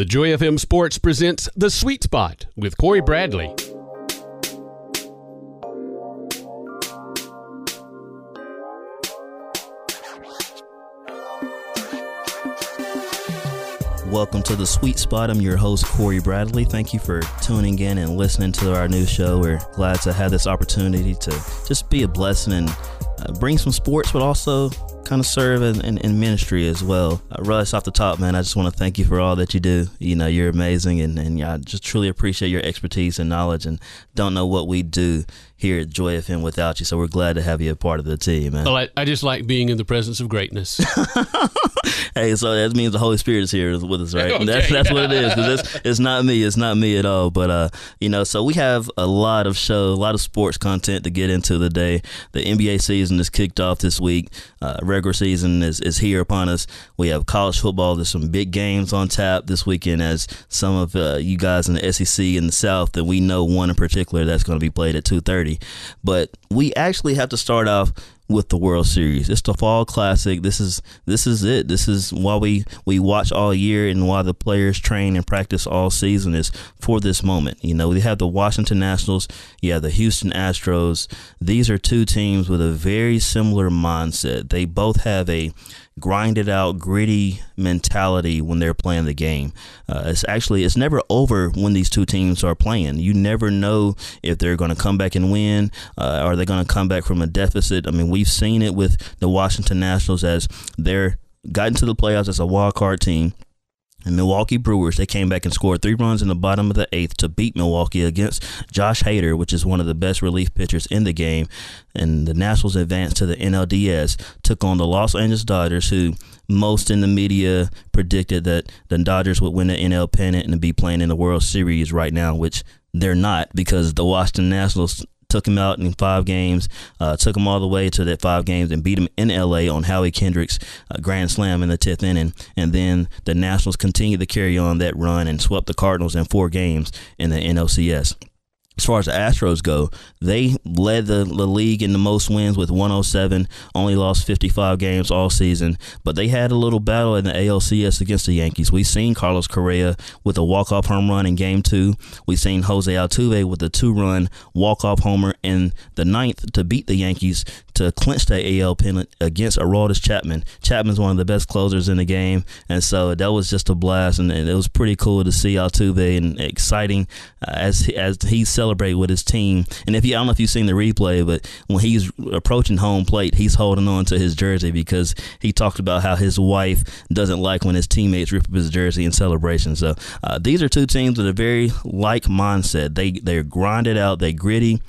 The Joy FM Sports presents The Sweet Spot with Corey Bradley. Welcome to the Sweet Spot. I'm your host, Corey Bradley. Thank you for tuning in and listening to our new show. We're glad to have this opportunity to just be a blessing and uh, bring some sports, but also kind of serve in, in, in ministry as well. Uh, Russ, off the top, man, I just want to thank you for all that you do. You know, you're amazing, and, and I just truly appreciate your expertise and knowledge, and don't know what we do here at Joy FM without you. So we're glad to have you a part of the team, man. Well, I, I just like being in the presence of greatness. hey, so that means the Holy Spirit is here with us, right? Okay. That's that's what it is. Cause it's, it's not me. It's not me at all. But uh, you know, so we have a lot of show, a lot of sports content to get into today. The NBA season is kicked off this week. Uh, regular season is, is here upon us. We have college football. There's some big games on tap this weekend, as some of uh, you guys in the SEC in the South that we know one in particular that's going to be played at two thirty. But we actually have to start off with the World Series. It's the fall classic. This is this is it. This is why we we watch all year and why the players train and practice all season is for this moment. You know, we have the Washington Nationals, have the Houston Astros. These are two teams with a very similar mindset. They both have a grinded out, gritty mentality when they're playing the game. Uh, it's actually it's never over when these two teams are playing. You never know if they're going to come back and win. Uh, are they going to come back from a deficit? I mean, we've seen it with the Washington Nationals as they're gotten to the playoffs as a wild card team and Milwaukee Brewers, they came back and scored three runs in the bottom of the eighth to beat Milwaukee against Josh Hader, which is one of the best relief pitchers in the game. And the Nationals advanced to the NLDS, took on the Los Angeles Dodgers, who most in the media predicted that the Dodgers would win the NL pennant and be playing in the World Series right now, which they're not because the Washington Nationals took him out in five games, uh, took him all the way to that five games and beat him in LA on Howie Kendrick's uh, grand slam in the 10th inning. And then the Nationals continued to carry on that run and swept the Cardinals in four games in the NLCS as far as the Astros go, they led the, the league in the most wins with 107, only lost 55 games all season, but they had a little battle in the ALCS against the Yankees. We've seen Carlos Correa with a walk-off home run in game two. We've seen Jose Altuve with a two-run walk-off homer in the ninth to beat the Yankees to clinch that AL pennant against Aroldis Chapman. Chapman's one of the best closers in the game, and so that was just a blast, and, and it was pretty cool to see Altuve and exciting uh, as as he celebrated with his team. And if you, I don't know if you've seen the replay, but when he's approaching home plate, he's holding on to his jersey because he talked about how his wife doesn't like when his teammates rip up his jersey in celebration. So uh, these are two teams with a very like mindset. They they're grinded out, they gritty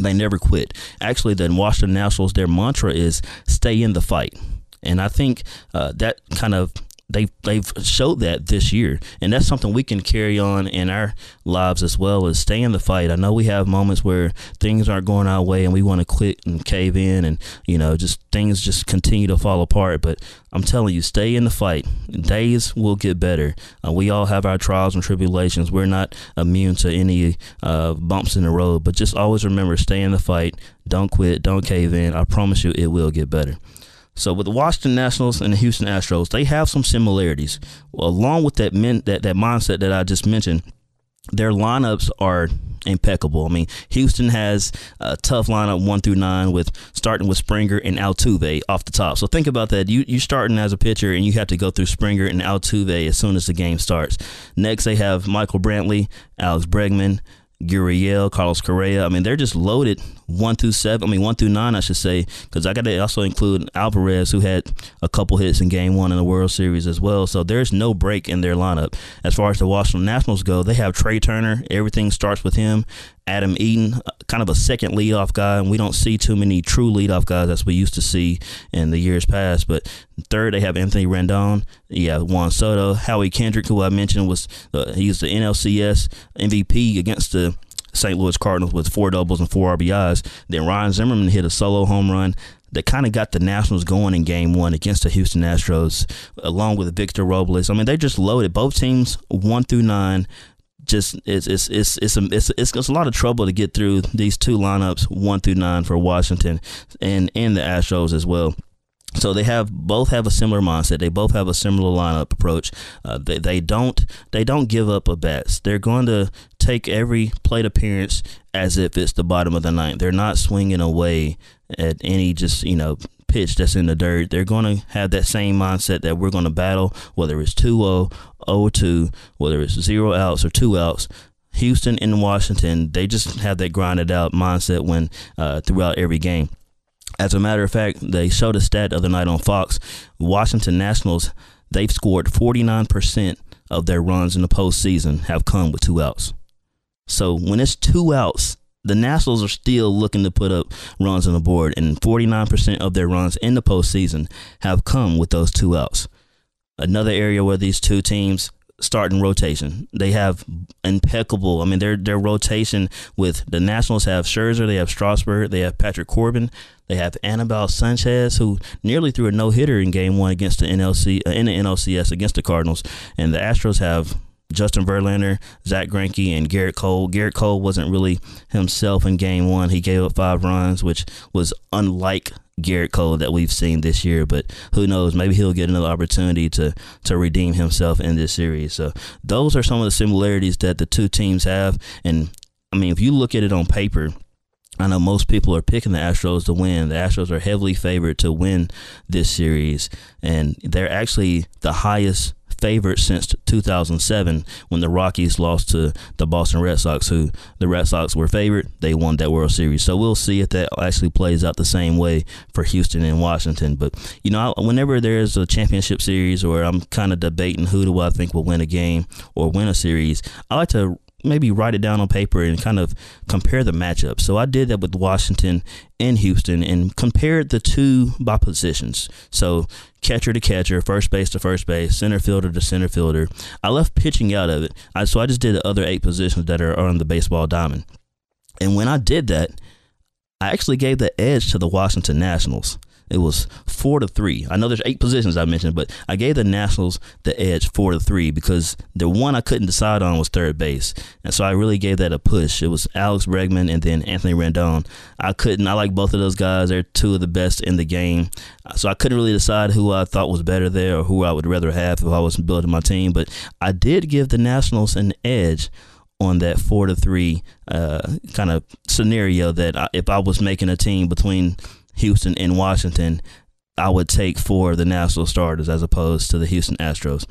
they never quit. Actually, the Washington Nationals, their mantra is stay in the fight. And I think uh, that kind of they've they've showed that this year, and that's something we can carry on in our lives as well as stay in the fight. I know we have moments where things aren't going our way and we want to quit and cave in, and you know just things just continue to fall apart. But I'm telling you, stay in the fight. Days will get better. Uh, we all have our trials and tribulations. We're not immune to any uh, bumps in the road, but just always remember, stay in the fight. Don't quit. Don't cave in. I promise you, it will get better. So with the Washington Nationals and the Houston Astros, they have some similarities. Well, along with that men, that that mindset that I just mentioned, their lineups are impeccable. I mean, Houston has a tough lineup one through nine with starting with Springer and Altuve off the top. So think about that. You you starting as a pitcher and you have to go through Springer and Altuve as soon as the game starts. Next, they have Michael Brantley, Alex Bregman, Gurriel, Carlos Correa. I mean, they're just loaded one through seven. I mean, one through nine, I should say, because I got to also include Alvarez, who had a couple hits in Game One in the World Series as well. So there's no break in their lineup. As far as the Washington Nationals go, they have Trea Turner. Everything starts with him. Adam Eaton, uh, kind of a second leadoff guy, and we don't see too many true leadoff guys as we used to see in the years past. But third, they have Anthony Rendon. Yeah, Juan Soto, Howie Kendrick, who I mentioned was uh, he's the NLCS MVP against the St. Louis Cardinals with four doubles and four RBIs. Then Ryan Zimmerman hit a solo home run that kind of got the Nationals going in game one against the Houston Astros, along with Victor Robles. I mean, they just loaded both teams one through nine. Just it's it's it's it's a, it's, it's, it's a lot of trouble to get through these two lineups one through nine for Washington and and the Astros as well. So they have both have a similar mindset. They both have a similar lineup approach. Uh, they, they don't they don't give up a bats. They're going to take every plate appearance as if it's the bottom of the ninth. They're not swinging away at any just you know pitch that's in the dirt. They're going to have that same mindset that we're going to battle whether it's 2-0, 0-2, whether it's zero outs or two outs. Houston and Washington, they just have that grinded out mindset when uh, throughout every game. As a matter of fact, they showed a stat the other night on Fox. Washington Nationals, they've scored 49% of their runs in the postseason have come with two outs. So when it's two outs, the Nationals are still looking to put up runs on the board, and 49% of their runs in the postseason have come with those two outs. Another area where these two teams start in rotation. They have impeccable. I mean, their their rotation with the Nationals have Scherzer, they have Strasburg, they have Patrick Corbin, they have Anibal Sanchez, who nearly threw a no hitter in Game One against the NLC uh, in the NLCS against the Cardinals, and the Astros have Justin Verlander, Zack Greinke, and Gerrit Cole. Gerrit Cole wasn't really himself in Game One. He gave up five runs, which was unlike Gerrit Cole that we've seen this year. But who knows? Maybe he'll get another opportunity to to redeem himself in this series. So those are some of the similarities that the two teams have. And I mean, if you look at it on paper. I know most people are picking the Astros to win. The Astros are heavily favored to win this series, and they're actually the highest favorite since 2007 when the Rockies lost to the Boston Red Sox, who the Red Sox were favored. They won that World Series. So we'll see if that actually plays out the same way for Houston and Washington. But, you know, whenever there's a championship series or I'm kind of debating who do I think will win a game or win a series, I like to maybe write it down on paper and kind of compare the matchup. So I did that with Washington and Houston and compared the two by positions. So catcher to catcher, first base to first base, center fielder to center fielder. I left pitching out of it. I, so I just did the other eight positions that are on the baseball diamond. And when I did that, I actually gave the edge to the Washington Nationals. It was four to three. I know there's eight positions I mentioned, but I gave the Nationals the edge four to three because the one I couldn't decide on was third base, and so I really gave that a push. It was Alex Bregman and then Anthony Rendon. I couldn't. I like both of those guys. They're two of the best in the game, so I couldn't really decide who I thought was better there or who I would rather have if I was building my team. But I did give the Nationals an edge on that four to three uh, kind of scenario that I, if I was making a team between Houston and Washington, I would take for the national starters as opposed to the Houston Astros.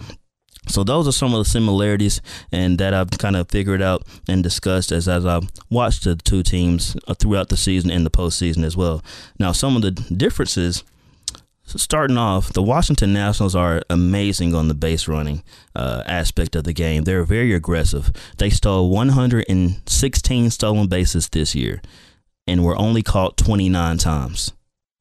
So those are some of the similarities and that I've kind of figured out and discussed as, as I've watched the two teams uh, throughout the season and the postseason as well. Now, some of the differences so starting off, the Washington Nationals are amazing on the base running uh, aspect of the game. They're very aggressive. They stole 116 stolen bases this year and were only caught 29 times.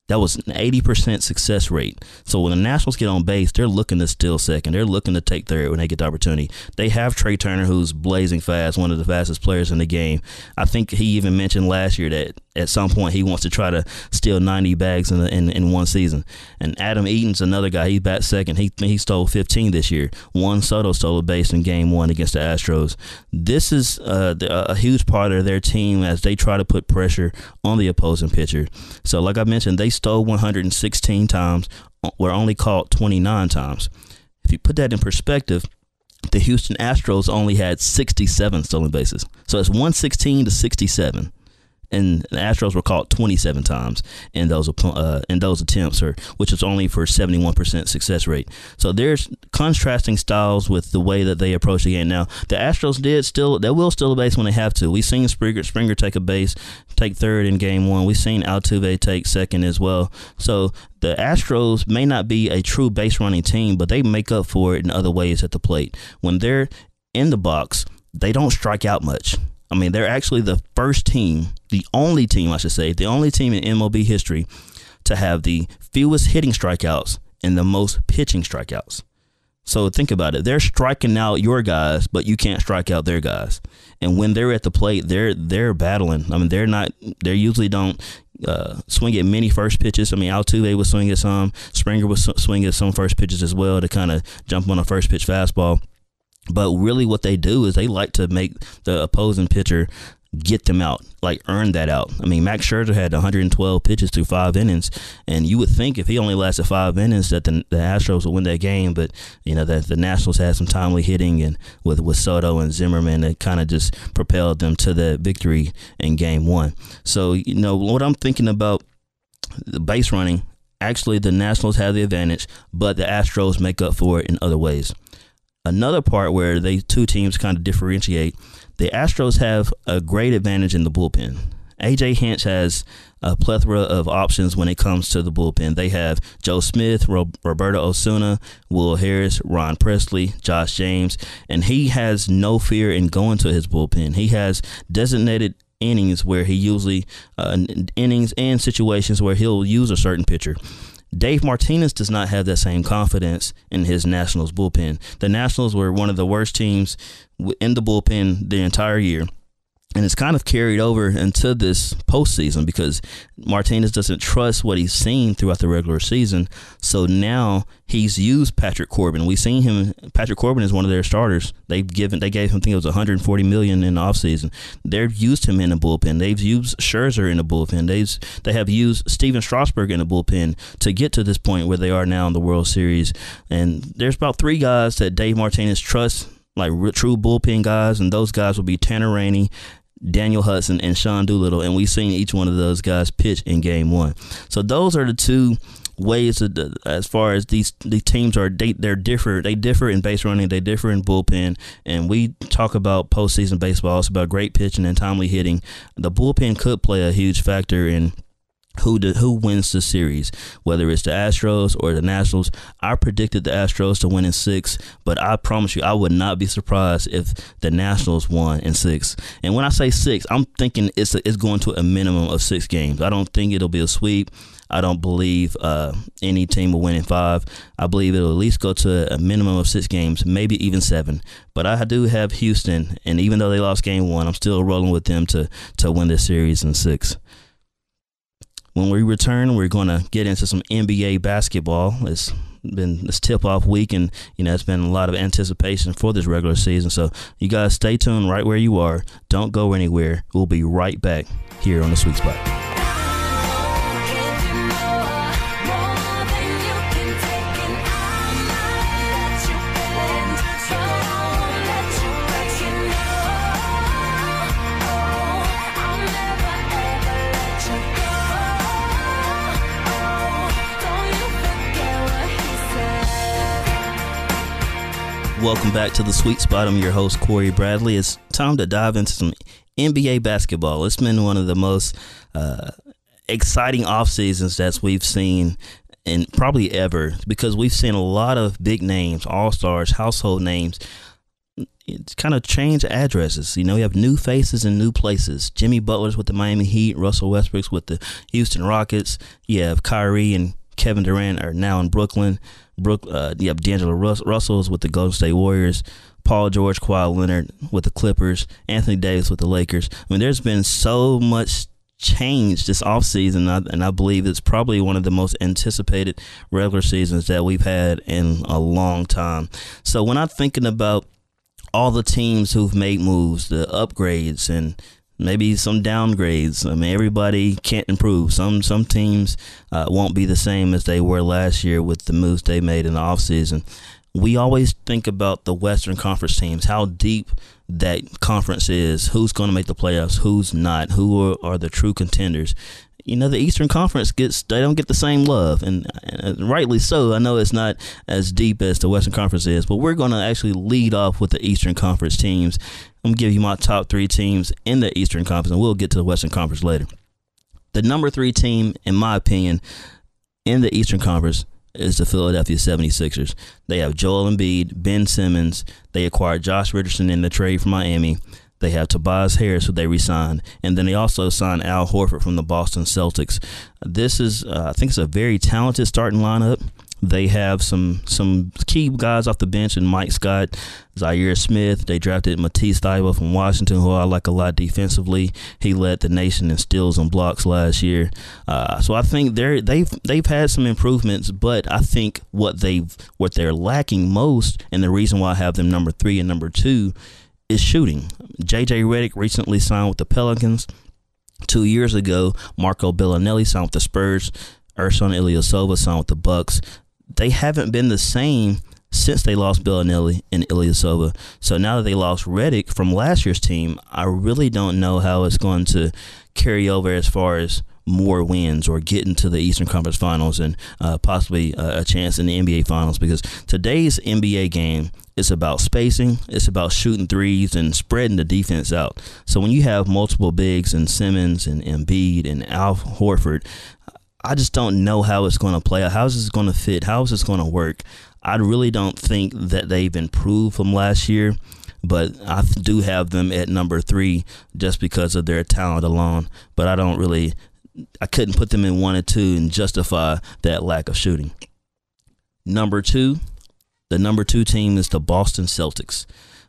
That was an 80% success rate. So when the Nationals get on base, they're looking to steal second. They're looking to take third when they get the opportunity. They have Trea Turner, who's blazing fast, one of the fastest players in the game. I think he even mentioned last year that at some point he wants to try to steal 90 bags in, the, in, in one season. And Adam Eaton's another guy. He's bat second. He he stole 15 this year. Juan Soto stole a base in game one against the Astros. This is uh, a huge part of their team as they try to put pressure on the opposing pitcher. So, like I mentioned, they stole 116 times, were only caught 29 times. If you put that in perspective, the Houston Astros only had 67 stolen bases. So it's 116 to 67 and the Astros were caught 27 times in those uh, in those attempts, or which is only for 71% success rate. So there's contrasting styles with the way that they approach the game. Now the Astros did still they will steal a base when they have to. We've seen Springer Springer take a base, take third in game one. We've seen Altuve take second as well. So the Astros may not be a true base running team, but they make up for it in other ways at the plate. When they're in the box, they don't strike out much. I mean, they're actually the first team, the only team, I should say, the only team in MLB history to have the fewest hitting strikeouts and the most pitching strikeouts. So think about it. They're striking out your guys, but you can't strike out their guys. And when they're at the plate, they're they're battling. I mean, they're not. They usually don't uh, swing at many first pitches. I mean, Altuve was swing at some. Springer was swing at some first pitches as well to kind of jump on a first pitch fastball. But really, what they do is they like to make the opposing pitcher get them out, like earn that out. I mean, Max Scherzer had 112 pitches through five innings, and you would think if he only lasted five innings that the, the Astros would win that game, but you know that the Nationals had some timely hitting and with with Soto and Zimmerman that kind of just propelled them to the victory in Game One. So you know what I'm thinking about the base running. Actually, the Nationals have the advantage, but the Astros make up for it in other ways. Another part where they two teams kind of differentiate the Astros have a great advantage in the bullpen. AJ Hinch has a plethora of options when it comes to the bullpen. They have Joe Smith, Roberto Osuna, Will Harris, Ryan Pressly, Josh James, and he has no fear in going to his bullpen. He has designated innings where he usually uh, innings and situations where he'll use a certain pitcher. Dave Martinez does not have that same confidence in his Nationals bullpen. The Nationals were one of the worst teams in the bullpen the entire year and it's kind of carried over into this postseason because Martinez doesn't trust what he's seen throughout the regular season. So now he's used Patrick Corbin. We've seen him. Patrick Corbin is one of their starters. They've given, they gave him, I think it was 140 million in the offseason. They've used him in the bullpen. They've used Scherzer in the bullpen. They've they have used Stephen Strasburg in the bullpen to get to this point where they are now in the World Series. And there's about three guys that Dave Martinez trusts like true bullpen guys, and those guys will be Tanner Rainey, Daniel Hudson, and Sean Doolittle, and we've seen each one of those guys pitch in Game One. So those are the two ways the, as far as these these teams are they they're different they differ in base running they differ in bullpen and we talk about postseason baseball it's about great pitching and timely hitting the bullpen could play a huge factor in who the, who wins the series, whether it's the Astros or the Nationals. I predicted the Astros to win in six, but I promise you, I would not be surprised if the Nationals won in six. And when I say six, I'm thinking it's a, it's going to a minimum of six games. I don't think it'll be a sweep. I don't believe uh, any team will win in five. I believe it'll at least go to a minimum of six games, maybe even seven. But I do have Houston, and even though they lost game one, I'm still rolling with them to to win this series in six. When we return, we're going to get into some NBA basketball. It's been this tip off week, and you know it's been a lot of anticipation for this regular season. So you guys stay tuned right where you are. Don't go anywhere. We'll be right back here on the Sweet Spot. Welcome back to the Sweet Spot. I'm your host, Corey Bradley. It's time to dive into some NBA basketball. It's been one of the most uh, exciting off seasons that we've seen and probably ever because we've seen a lot of big names, all stars, household names. It's kind of change addresses. You know, you have new faces in new places. Jimmy Butler's with the Miami Heat, Russell Westbrook's with the Houston Rockets. You have Kyrie and Kevin Durant are now in Brooklyn. Brook, uh, have D'Angelo Rus- Russell's with the Golden State Warriors. Paul George, Kawhi Leonard with the Clippers, Anthony Davis with the Lakers. I mean, there's been so much change this offseason, and, and I believe it's probably one of the most anticipated regular seasons that we've had in a long time. So when I'm thinking about all the teams who've made moves, the upgrades, and maybe some downgrades. I mean, everybody can't improve. Some some teams uh, won't be the same as they were last year with the moves they made in the offseason. We always think about the Western Conference teams, how deep that conference is, who's going to make the playoffs, who's not, who are, are the true contenders you know the Eastern Conference gets they don't get the same love, and, and, uh, rightly so. I know it's not as deep as the Western Conference is, but we're going to actually lead off with the Eastern Conference teams. I'm gonna give you my top three teams in the Eastern Conference, and we'll get to the Western Conference later. The number three team, in my opinion, in the Eastern Conference is the Philadelphia 76ers. They have Joel Embiid, Ben Simmons. They acquired Josh Richardson in the trade from Miami. They have Tobias Harris, who they re-signed, and then they also signed Al Horford from the Boston Celtics. This is, uh, I think, it's a very talented starting lineup. They have some some key guys off the bench and Mike Scott, Zhaire Smith. They drafted Matisse Thybulle from Washington, who I like a lot defensively. He led the nation in steals and blocks last year. Uh, so I think they're they've they've had some improvements, but I think what they've what they're lacking most, and the reason why I have them number three and number two is shooting. JJ Redick recently signed with the Pelicans. Two years ago, Marco Belinelli signed with the Spurs. Ersan Ilyasova signed with the Bucks. They haven't been the same since they lost Belinelli and Ilyasova. So now that they lost Redick from last year's team, I really don't know how it's going to carry over as far as more wins or getting to the Eastern Conference Finals and uh, possibly a chance in the NBA Finals because today's NBA game is about spacing, it's about shooting threes and spreading the defense out. So when you have multiple bigs and Simmons and Embiid and Al Horford, I just don't know how it's going to play out. How is this going to fit? How is this going to work? I really don't think that they've improved from last year, but I do have them at number three just because of their talent alone. But I don't really, I couldn't put them in one and two and justify that lack of shooting. Number two, the number two team is the Boston Celtics.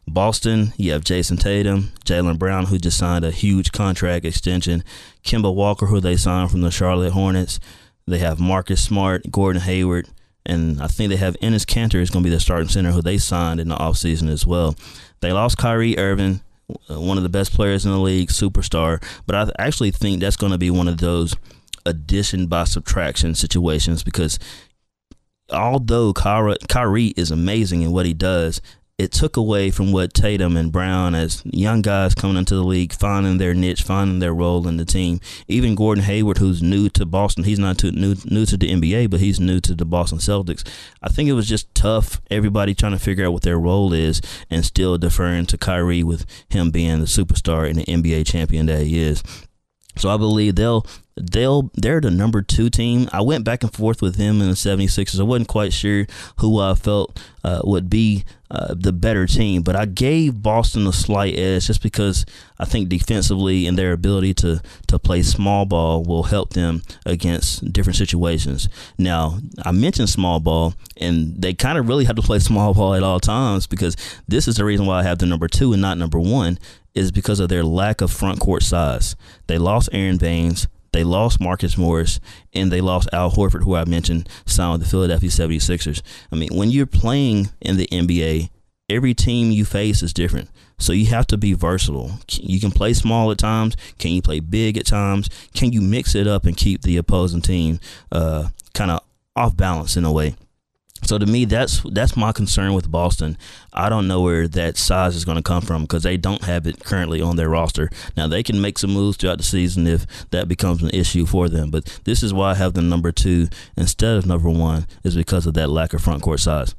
Boston, you have Jayson Tatum, Jaylen Brown, who just signed a huge contract extension, Kemba Walker, who they signed from the Charlotte Hornets. They have Marcus Smart, Gordon Hayward, and I think they have Enes Kanter is going to be the starting center, who they signed in the offseason as well. They lost Kyrie Irving, uh, one of the best players in the league, superstar, but I actually think that's going to be one of those addition by subtraction situations because although Kyrie is amazing in what he does, it took away from what Tatum and Brown, as young guys coming into the league, finding their niche, finding their role in the team. Even Gordon Hayward, who's new to Boston, he's not too, new new to the NBA, but he's new to the Boston Celtics. I think it was just tough. Everybody trying to figure out what their role is, and still deferring to Kyrie with him being the superstar and the NBA champion that he is. So I believe they'll they'll they're the number two team. I went back and forth with him in the 76ers. I wasn't quite sure who I felt uh, would be uh, the better team, but I gave Boston a slight edge just because I think defensively and their ability to to play small ball will help them against different situations. Now I mentioned small ball, and they kind of really have to play small ball at all times because this is the reason why I have the number two and not number one is because of their lack of front court size. They lost Aron Baynes. They lost Marcus Morris and they lost Al Horford, who I mentioned signed with the Philadelphia 76ers. I mean, when you're playing in the NBA, every team you face is different. So you have to be versatile. You can play small at times. Can you play big at times? Can you mix it up and keep the opposing team uh, kind of off balance in a way? So to me, that's that's my concern with Boston. I don't know where that size is going to come from because they don't have it currently on their roster. Now they can make some moves throughout the season if that becomes an issue for them. But this is why I have the number two instead of number one is because of that lack of front court size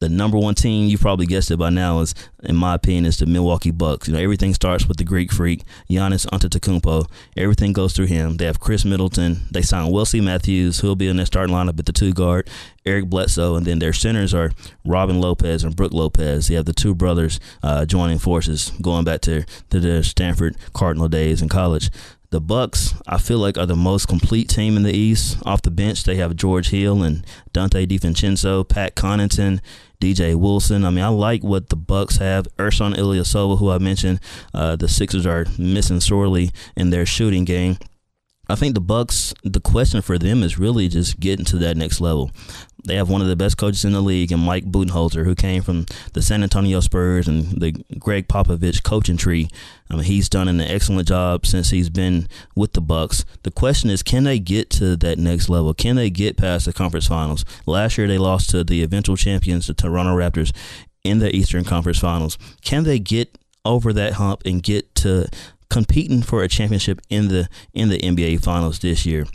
the number one team, you probably guessed it by now, is in my opinion, is the Milwaukee Bucks. You know, everything starts with the Greek freak, Giannis Antetokounmpo. Everything goes through him. They have Khris Middleton. They signed Wesley Matthews, who'll be in their starting lineup at the two guard. Eric Bledsoe, and then their centers are Robin Lopez and Brook Lopez. They have the two brothers uh, joining forces, going back to to their Stanford Cardinal days in college. The Bucks, I feel like, are the most complete team in the East. Off the bench, they have George Hill and Donte DiVincenzo, Pat Connaughton, DJ Wilson. I mean, I like what the Bucks have. Ersan Ilyasova, who I mentioned, uh, the Sixers are missing sorely in their shooting game. I think the Bucks. The question for them is really just getting to that next level. They have one of the best coaches in the league, and Mike Budenholzer, who came from the San Antonio Spurs and the Gregg Popovich coaching tree. I mean, he's done an excellent job since he's been with the Bucks. The question is, can they get to that next level? Can they get past the conference finals? Last year, they lost to the eventual champions, the Toronto Raptors, in the Eastern Conference Finals. Can they get over that hump and get to competing for a championship in the in the NBA Finals this year.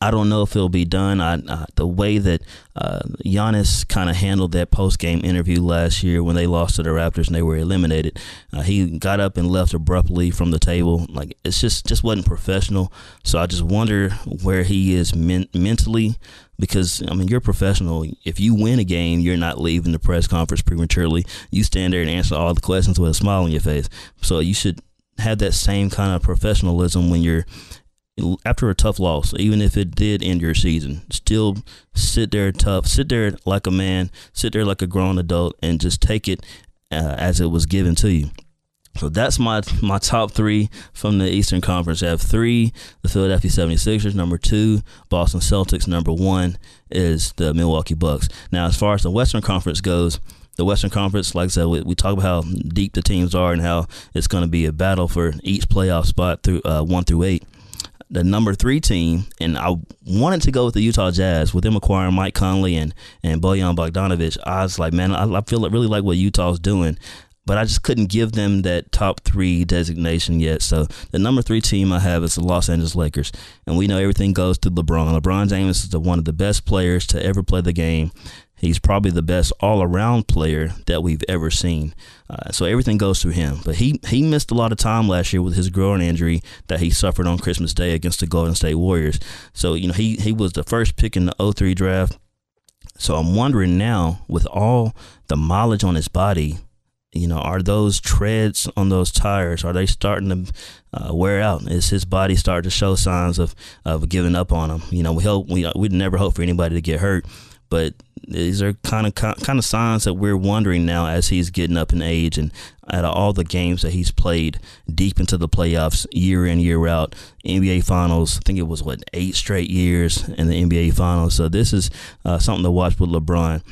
I don't know if it'll be done. I, the way that uh, Giannis kind of handled that post game interview last year when they lost to the Raptors and they were eliminated, uh, he got up and left abruptly from the table. Like it's just just wasn't professional. So I just wonder where he is men- mentally because I mean you're professional. If you win a game, you're not leaving the press conference prematurely. You stand there and answer all the questions with a smile on your face. So you should have that same kind of professionalism when you're after a tough loss, even if it did end your season, still sit there tough, sit there like a man, sit there like a grown adult, and just take it uh, as it was given to you. So that's my my top three from the Eastern Conference. I have three, the Philadelphia 76ers. Number two, Boston Celtics. Number one is the Milwaukee Bucks. Now, as far as the Western Conference goes, the Western Conference, like I said, we, we talk about how deep the teams are and how it's going to be a battle for each playoff spot through uh, one through eight. The number three team, and I wanted to go with the Utah Jazz with them acquiring Mike Conley and and Bojan Bogdanovic. I was like, man, I, I feel really like what Utah's doing but I just couldn't give them that top three designation yet. So the number three team I have is the Los Angeles Lakers, and we know everything goes to LeBron. LeBron James is the, one of the best players to ever play the game. He's probably the best all-around player that we've ever seen. Uh, so everything goes through him. But he he missed a lot of time last year with his groin injury that he suffered on Christmas Day against the Golden State Warriors. So you know he he was the first pick in the 03 draft. So I'm wondering now, with all the mileage on his body, you know, are those treads on those tires are they starting to uh, wear out? Is his body starting to show signs of of giving up on him? You know, we hope we we'd never hope for anybody to get hurt, but these are kind of kind of signs that we're wondering now as he's getting up in age and out of all the games that he's played deep into the playoffs year in year out NBA finals I think it was what eight straight years in the NBA finals. So this is uh, something to watch with LeBron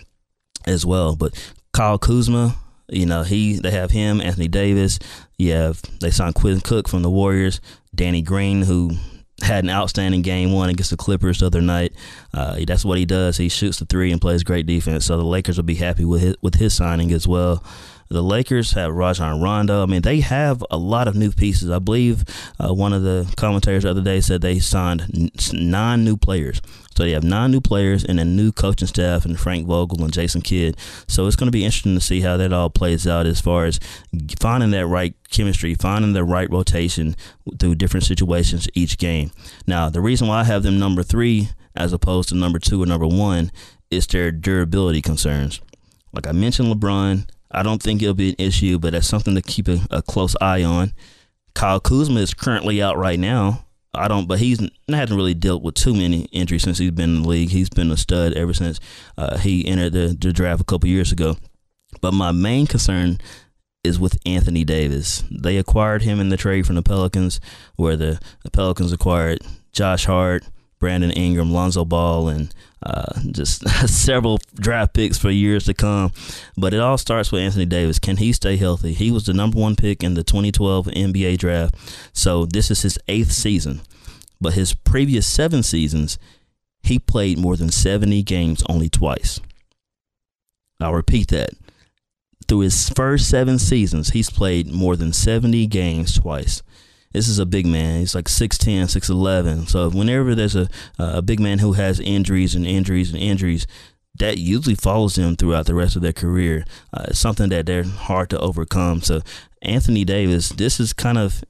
as well. But Kyle Kuzma you know, he they have him, Anthony Davis. You have they signed Quinn Cook from the Warriors, Danny Green, who had an outstanding game one against the Clippers the other night. Uh, that's what he does. He shoots the three and plays great defense. So the Lakers will be happy with his, with his signing as well. The Lakers have Rajon Rondo. I mean, they have a lot of new pieces. I believe uh, one of the commentators the other day said they signed nine new players. So they have nine new players and a new coaching staff and Frank Vogel and Jason Kidd. So it's going to be interesting to see how that all plays out as far as finding that right chemistry, finding the right rotation through different situations each game. Now, the reason why I have them number three as opposed to number two or number one is their durability concerns. Like I mentioned, LeBron, I don't think it'll be an issue, but that's something to keep a, a close eye on. Kyle Kuzma is currently out right now. I don't, but he's hasn't really dealt with too many injuries since he's been in the league. He's been a stud ever since uh, he entered the, the draft a couple years ago. But my main concern is with Anthony Davis. They acquired him in the trade from the Pelicans, where the, the Pelicans acquired Josh Hart, Brandon Ingram, Lonzo Ball, and uh, just several draft picks for years to come. But it all starts with Anthony Davis. Can he stay healthy? He was the number one pick in the 2012 NBA draft. So this is his eighth season. But his previous seven seasons, he played more than 70 games only twice. I'll repeat that. Through his first seven seasons, he's played more than 70 games twice this is a big man. He's like 6'10", 6'11". So whenever there's a a big man who has injuries and injuries and injuries, that usually follows them throughout the rest of their career. Uh, it's something that they're hard to overcome. So Anthony Davis, this is kind of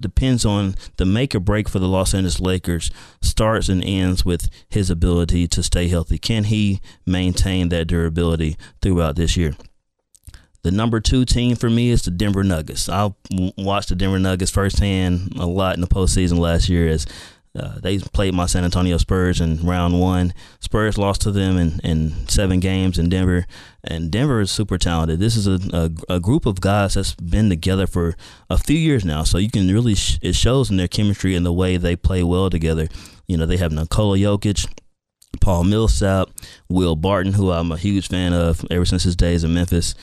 depends on the make or break for the Los Angeles Lakers starts and ends with his ability to stay healthy. Can he maintain that durability throughout this year? The number two team for me is the Denver Nuggets. I watched the Denver Nuggets firsthand a lot in the postseason last year as uh, they played my San Antonio Spurs in round one. Spurs lost to them in, in seven games in Denver, and Denver is super talented. This is a, a, a group of guys that's been together for a few years now, so you can really sh- it shows in their chemistry and the way they play well together. You know, they have Nikola Jokic. Paul Millsap, Will Barton, who I'm a huge fan of ever since his days in Memphis.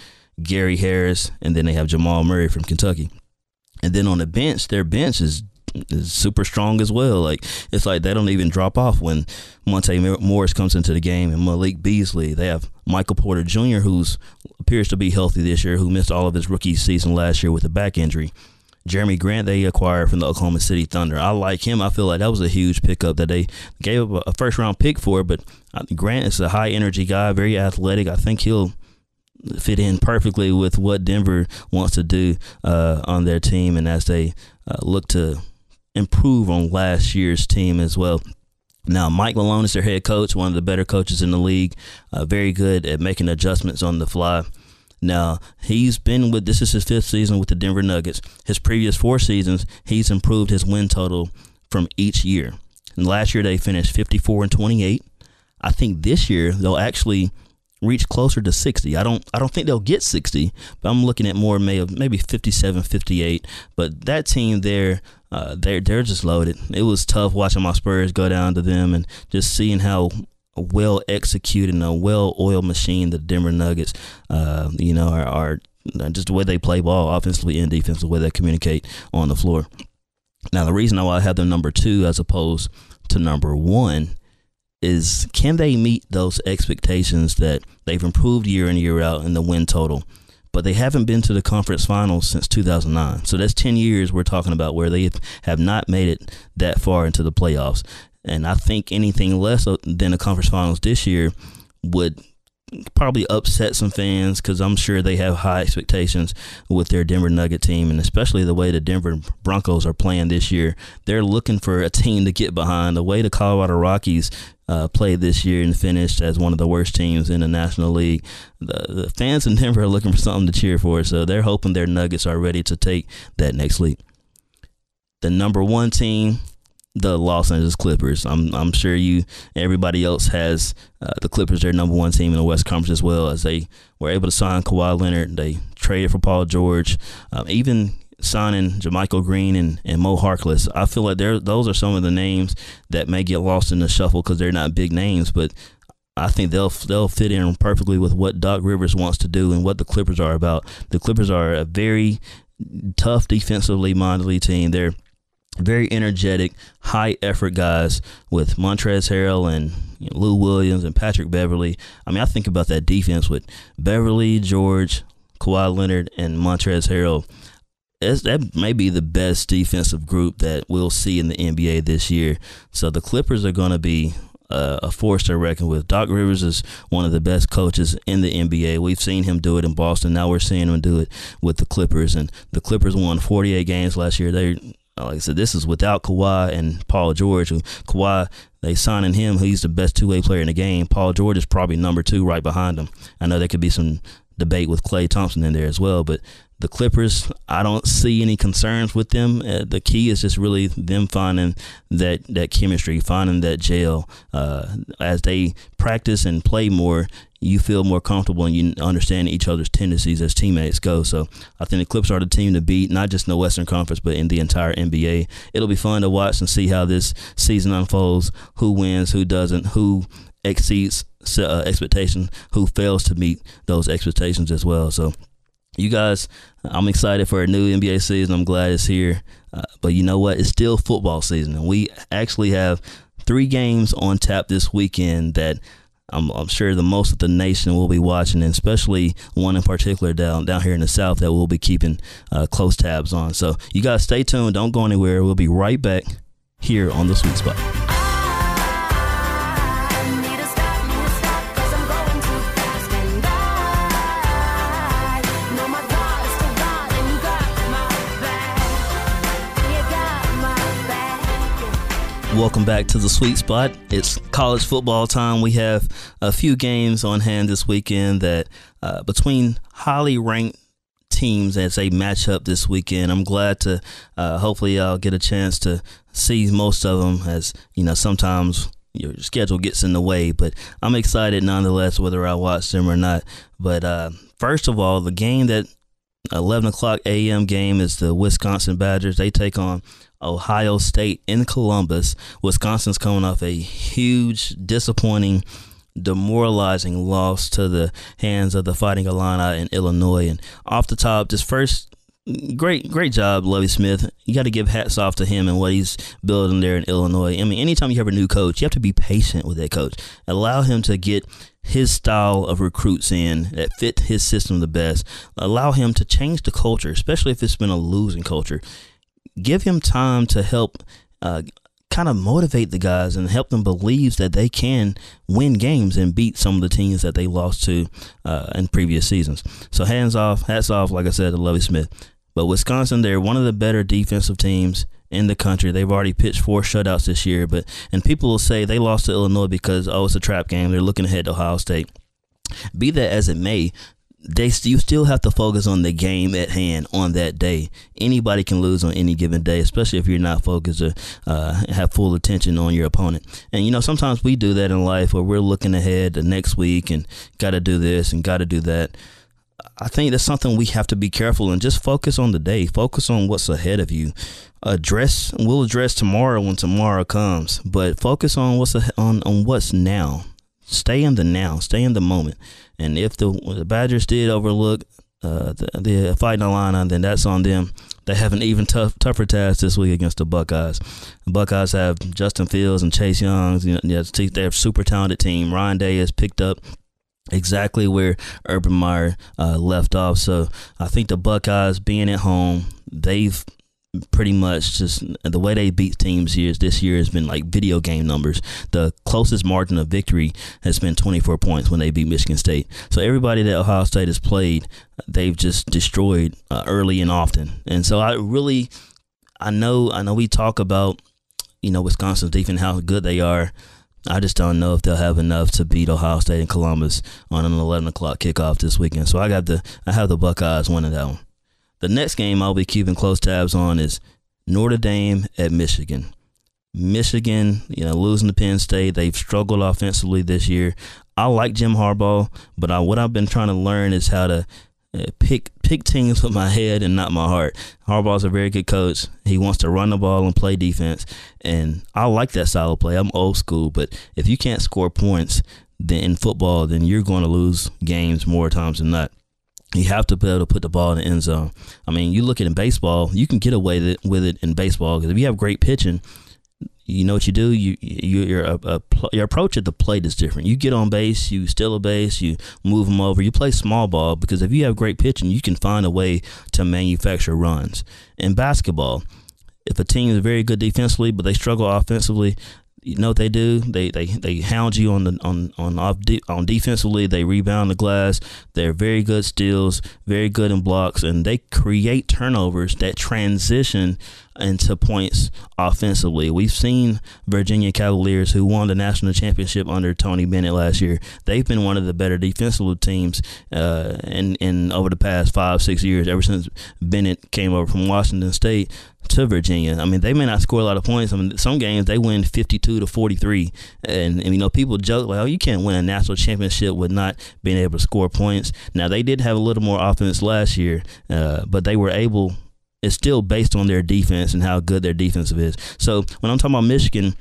Gary Harris, and then they have Jamal Murray from Kentucky. And then on the bench, their bench is is super strong as well. Like it's like they don't even drop off when Monte Morris comes into the game and Malik Beasley. They have Michael Porter Jr., who's appears to be healthy this year, who missed all of his rookie season last year with a back injury. Jerami Grant they acquired from the Oklahoma City Thunder. I like him. I feel like that was a huge pickup that they gave up a first round pick for. But uh, Grant is a high energy guy, very athletic. I think he'll fit in perfectly with what Denver wants to do uh, on their team, and as they uh, look to improve on last year's team as well. Now, Mike Malone is their head coach, one of the better coaches in the league, uh, very good at making adjustments on the fly. Now, he's been with this is his fifth season with the Denver Nuggets. His previous four seasons, he's improved his win total from each year. And last year they finished 54 and 28. I think this year they'll actually reach closer to 60. I don't I don't think they'll get 60, but I'm looking at more may of maybe 57, 58. But that team there, uh, they're they're just loaded. It was tough watching my Spurs go down to them and just seeing how well executed and a well oiled machine. The Denver Nuggets, uh, you know, are, are just the way they play ball, offensively and defensively, the way they communicate on the floor. Now, the reason why I have them number two as opposed to number one is can they meet those expectations that they've improved year in year out in the win total? But they haven't been to the conference finals since 2009. So that's 10 years we're talking about where they have not made it that far into the playoffs. And I think anything less than the conference finals this year would probably upset some fans because I'm sure they have high expectations with their Denver Nugget team, and especially the way the Denver Broncos are playing this year. They're looking for a team to get behind. The way the Colorado Rockies uh, played this year and finished as one of the worst teams in the National League. The, the fans in Denver are looking for something to cheer for, so they're hoping their Nuggets are ready to take that next leap. The number one team the Los Angeles Clippers. I'm I'm sure you everybody else has uh, the Clippers their number one team in the West Conference as well as they were able to sign Kawhi Leonard. They traded for Paul George, um, even signing JaMychal Green and, and Mo Harkless. I feel like those are some of the names that may get lost in the shuffle because they're not big names, but I think they'll they'll fit in perfectly with what Doc Rivers wants to do and what the Clippers are about. The Clippers are a very tough defensively minded team. They're very energetic, high effort guys with Montrez Harrell and you know, Lou Williams and Patrick Beverley. I mean, I think about that defense with Beverley, George, Kawhi Leonard, and Montrez Harrell. That may be the best defensive group that we'll see in the NBA this year. So the Clippers are going to be uh, a force to reckon with. Doc Rivers is one of the best coaches in the NBA. We've seen him do it in Boston. Now we're seeing him do it with the Clippers. And the Clippers won 48 games last year. They like I said, this is without Kawhi and Paul George. Kawhi they signing him. He's the best two way player in the game. Paul George is probably number two right behind him. I know there could be some debate with Klay Thompson in there as well, but the Clippers, I don't see any concerns with them. Uh, the key is just really them finding that that chemistry, finding that gel. Uh, as they practice and play more, you feel more comfortable and you understand each other's tendencies as teammates go. So I think the Clips are the team to beat, not just in the Western Conference, but in the entire NBA. It'll be fun to watch and see how this season unfolds. Who wins, who doesn't, who exceeds uh, who fails to meet those expectations as well. So you guys, I'm excited for a new NBA season. I'm glad it's here. Uh, but you know what? It's still football season, and we actually have three games on tap this weekend that I'm, I'm, sure the most of the nation will be watching, and especially one in particular down down here in the South that we'll be keeping uh, close tabs on. So you guys stay tuned. Don't go anywhere. We'll be right back here on the Sweet Spot. Welcome back to the sweet spot. It's college football time. We have a few games on hand this weekend that uh, between highly ranked teams as they match up this weekend. I'm glad to uh, hopefully I'll get a chance to see most of them as you know sometimes your schedule gets in the way, but I'm excited nonetheless whether I watch them or not. But uh, first of all, the game that 11 o'clock a.m. game is the Wisconsin Badgers. They take on Ohio State in Columbus. Wisconsin's coming off a huge, disappointing, demoralizing loss to the hands of the Fighting Illini in Illinois. And off the top, just first great great job Lovie Smith. You got to give hats off to him and what he's building there in illinois. I mean anytime you have a new coach you have to be patient with that coach. Allow him to get his style of recruits in that fit his system the best. Allow him to change the culture especially if it's been a losing culture give him time to help uh, kind of motivate the guys and help them believe that they can win games and beat some of the teams that they lost to uh, in previous seasons. So hands off, hats off, like I said, to Lovie Smith. But Wisconsin, they're one of the better defensive teams in the country. They've already pitched four shutouts this year, but and people will say they lost to Illinois because oh it's a trap game. They're looking ahead to Ohio State. Be that as it may, they you still have to focus on the game at hand on that day. Anybody can lose on any given day, especially if you're not focused or uh, have full attention on your opponent. And you know, sometimes we do that in life where we're looking ahead the next week and got to do this and got to do that. I think that's something we have to be careful and just focus on the day. Focus on what's ahead of you. Address we'll address tomorrow when tomorrow comes, but focus on what's on on what's now stay in the now, stay in the moment. And if the, the Badgers did overlook uh, the, the Fighting Illini, then that's on them. They have an even tough, tougher task this week against the Buckeyes. The Buckeyes have Justin Fields and Chase Youngs. You know, they're a super talented team. Ryan Day has picked up exactly where Urban Meyer uh, left off. So I think the Buckeyes being at home, they've pretty much just the way they beat teams here this year has been like video game numbers. The closest margin of victory has been 24 points when they beat Michigan State. So everybody that Ohio State has played, they've just destroyed uh, early and often. And so I really, I know, I know we talk about, you know, Wisconsin's defense, how good they are. I just don't know if they'll have enough to beat Ohio State and Columbus on an 11 o'clock kickoff this weekend. So I got the, I have the Buckeyes winning that one. The next game I'll be keeping close tabs on is Notre Dame at Michigan. Michigan, you know, losing to Penn State, they've struggled offensively this year. I like Jim Harbaugh, but I, what I've been trying to learn is how to uh, pick pick teams with my head and not my heart. Harbaugh's a very good coach. He wants to run the ball and play defense, and I like that style of play. I'm old school, but if you can't score points then in football, then you're going to lose games more times than not you have to be able to put the ball in the end zone. I mean, you look at in baseball, you can get away with it, in baseball because if you have great pitching, you know what you do. You, you your uh, uh, a, a, your approach at the plate is different. You get on base, you steal a base, you move them over. You play small ball because if you have great pitching, you can find a way to manufacture runs. In basketball, if a team is very good defensively but they struggle offensively, you know what they do? They they they hound you on the on on off de- on defensively. They rebound the glass. They're very good steals, very good in blocks, and they create turnovers that transition into points offensively. We've seen Virginia Cavaliers, who won the national championship under Tony Bennett last year. They've been one of the better defensive teams uh, in in over the past five six years. Ever since Bennett came over from Washington State to Virginia. I mean, they may not score a lot of points. I mean, some games they win 52 to 43. And, and, you know, people joke, like, oh, you can't win a national championship with not being able to score points. Now, they did have a little more offense last year, uh, but they were able it's still based on their defense and how good their defensive is. So when I'm talking about Michigan,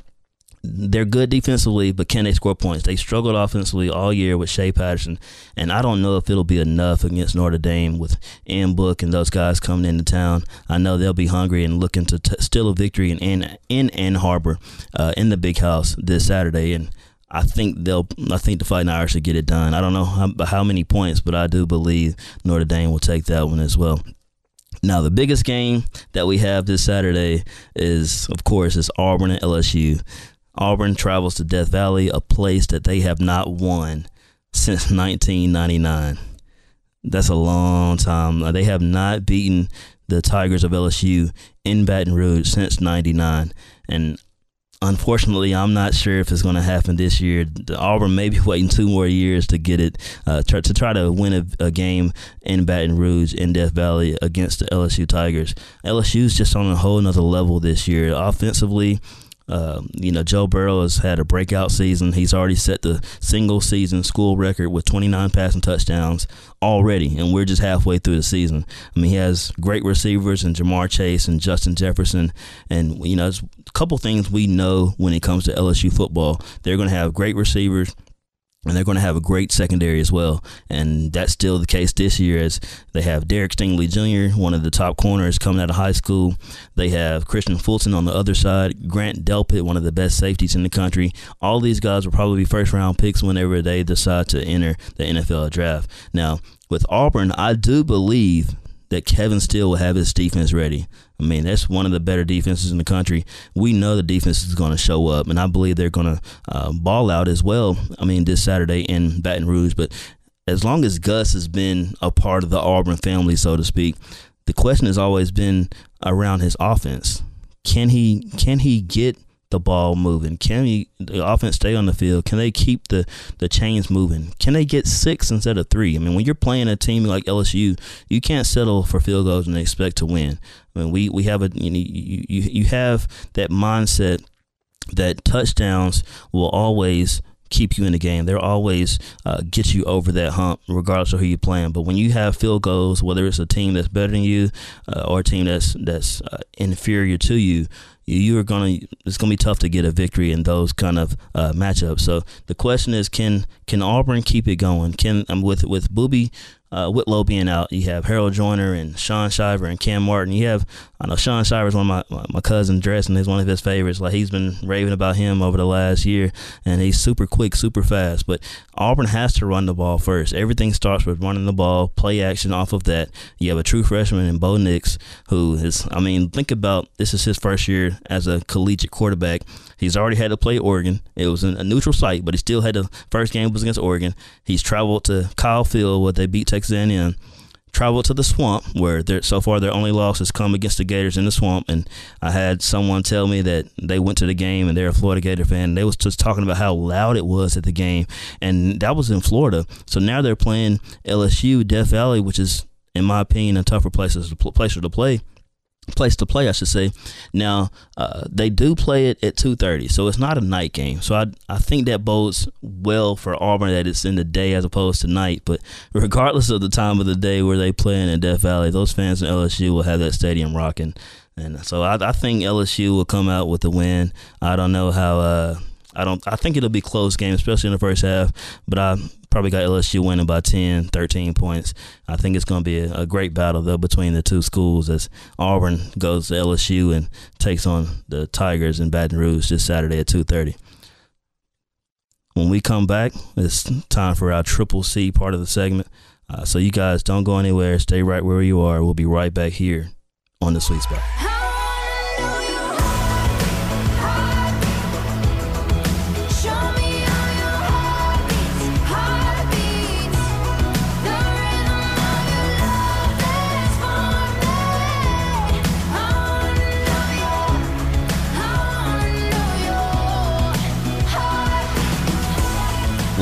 they're good defensively, but can they score points? They struggled offensively all year with Shea Patterson, and I don't know if it'll be enough against Notre Dame with Ian Book and those guys coming into town. I know they'll be hungry and looking to t- steal a victory in in, in Ann Arbor uh, in the Big House this Saturday, and I think they'll. I think the Fighting Irish will get it done. I don't know how, how many points, but I do believe Notre Dame will take that one as well. Now, the biggest game that we have this Saturday is, of course, is Auburn and LSU. Auburn travels to Death Valley, a place that they have not won since 1999. That's a long time. They have not beaten the Tigers of LSU in Baton Rouge since 99. And unfortunately, I'm not sure if it's going to happen this year. The Auburn may be waiting two more years to get it uh, to, to try to win a, a, game in Baton Rouge in Death Valley against the LSU Tigers. LSU's just on a whole nother level this year. Offensively, um, you know, Joe Burrow has had a breakout season. He's already set the single season school record with 29 passing touchdowns already, and we're just halfway through the season. I mean, he has great receivers and Ja'Marr Chase and Justin Jefferson, and you know, it's a couple things we know when it comes to LSU football. They're going to have great receivers and they're going to have a great secondary as well. And that's still the case this year as they have Derek Stingley Jr., one of the top corners coming out of high school. They have Kristian Fulton on the other side, Grant Delpit, one of the best safeties in the country. All these guys will probably be first round picks whenever they decide to enter the NFL draft. Now, with Auburn, I do believe that Kevin Steele will have his defense ready. I mean, that's one of the better defenses in the country. We know the defense is going to show up, and I believe they're going to uh, ball out as well. I mean, this Saturday in Baton Rouge. But as long as Gus has been a part of the Auburn family, so to speak, the question has always been around his offense. Can he can he get the ball moving? Can he, the offense stay on the field? Can they keep the, the chains moving? Can they get six instead of three? I mean, when you're playing a team like LSU, you can't settle for field goals and expect to win. I mean, we, we have a you know you, you, you have that mindset that touchdowns will always keep you in the game. They'll always uh, get you over that hump, regardless of who you're playing. But when you have field goals, whether it's a team that's better than you uh, or a team that's that's uh, inferior to you, you are gonna it's gonna be tough to get a victory in those kind of uh, matchups. So the question is, can can Auburn keep it going? Can um, with with Boobie uh, Whitlow being out, you have Harold Joiner and Sean Shiver and Kam Martin. You have, I know Sean Shiver is one of my, my cousin Dresden is one of his favorites. Like he's been raving about him over the last year, and he's super quick, super fast. But Auburn has to run the ball first. Everything starts with running the ball, play action off of that. You have a true freshman in Bo Nix, who is, I mean, think about this is his first year as a collegiate quarterback. He's already had to play Oregon. It was a neutral site, but he still had the first game was against Oregon. He's traveled to Kyle Field where they beat Texas A&M. Traveled to the swamp where so far their only loss has come against the Gators in the swamp. And I had someone tell me that they went to the game and they're a Florida Gator fan. They was just talking about how loud it was at the game, and that was in Florida. So now they're playing LSU, Death Valley, which is in my opinion a tougher place to play place to play, I should say. Now uh, they do play it at two thirty, so it's not a night game. So I I think that bodes well for Auburn that it's in the day as opposed to night. But regardless of the time of the day where they play in Death Valley, those fans in LSU will have that stadium rocking. And so I, I think LSU will come out with the win. I don't know how. Uh, I don't. I think it'll be close game, especially in the first half. But I probably got LSU winning by 10, 13 points. I think it's going to be a, a, great battle though between the two schools as Auburn goes to LSU and takes on the Tigers in Baton Rouge this Saturday at 2:30. When we come back, it's time for our triple C part of the segment. Uh, so you guys don't go anywhere. Stay right where you are. We'll be right back here on the Sweet Spot.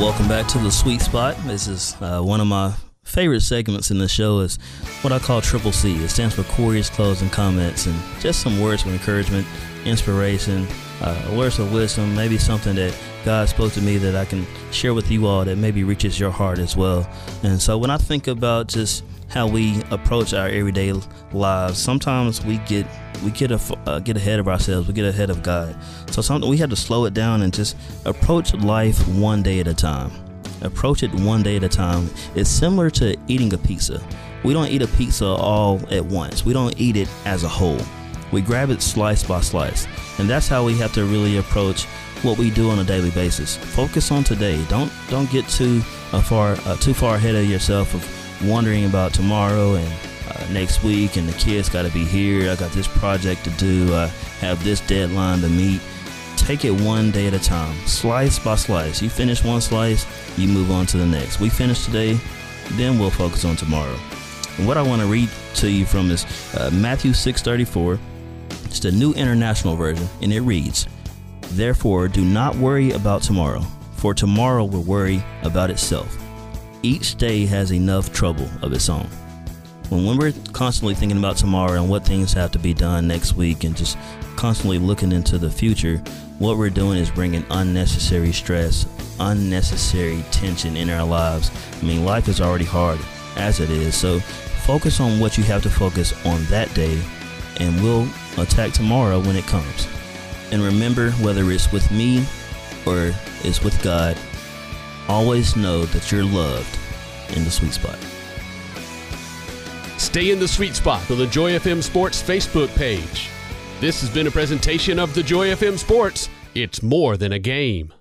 Welcome back to the Sweet Spot. This is uh, one of my favorite segments in the show is what I call Triple C. It stands for Corey's closing comments and just some words of encouragement, inspiration, uh, words of wisdom, maybe something that God spoke to me that I can share with you all that maybe reaches your heart as well. And so when I think about just how we approach our everyday lives, sometimes we get we get a, uh, get ahead of ourselves. We get ahead of God. So something we have to slow it down and just approach life one day at a time. Approach it one day at a time. It's similar to eating a pizza. We don't eat a pizza all at once. We don't eat it as a whole. We grab it slice by slice. And that's how we have to really approach what we do on a daily basis. Focus on today. Don't don't get too uh, far uh, too far ahead of yourself of wondering about tomorrow and uh, next week, and the kids got to be here. I got this project to do. I have this deadline to meet. Take it one day at a time, slice by slice. You finish one slice, you move on to the next. We finish today, then we'll focus on tomorrow. And what I want to read to you from is uh, Matthew 6:34. It's the New International Version, and it reads, "Therefore, do not worry about tomorrow, for tomorrow will worry about itself. Each day has enough trouble of its own." when, we're constantly thinking about tomorrow and what things have to be done next week and just constantly looking into the future, what we're doing is bringing unnecessary stress, unnecessary tension in our lives. I mean, life is already hard as it is. So focus on what you have to focus on that day, and we'll attack tomorrow when it comes. And remember, whether it's with me or it's with God, always know that you're loved in the sweet spot. Stay in the sweet spot on the Joy FM Sports Facebook page. This has been a presentation of the Joy FM Sports. It's more than a game.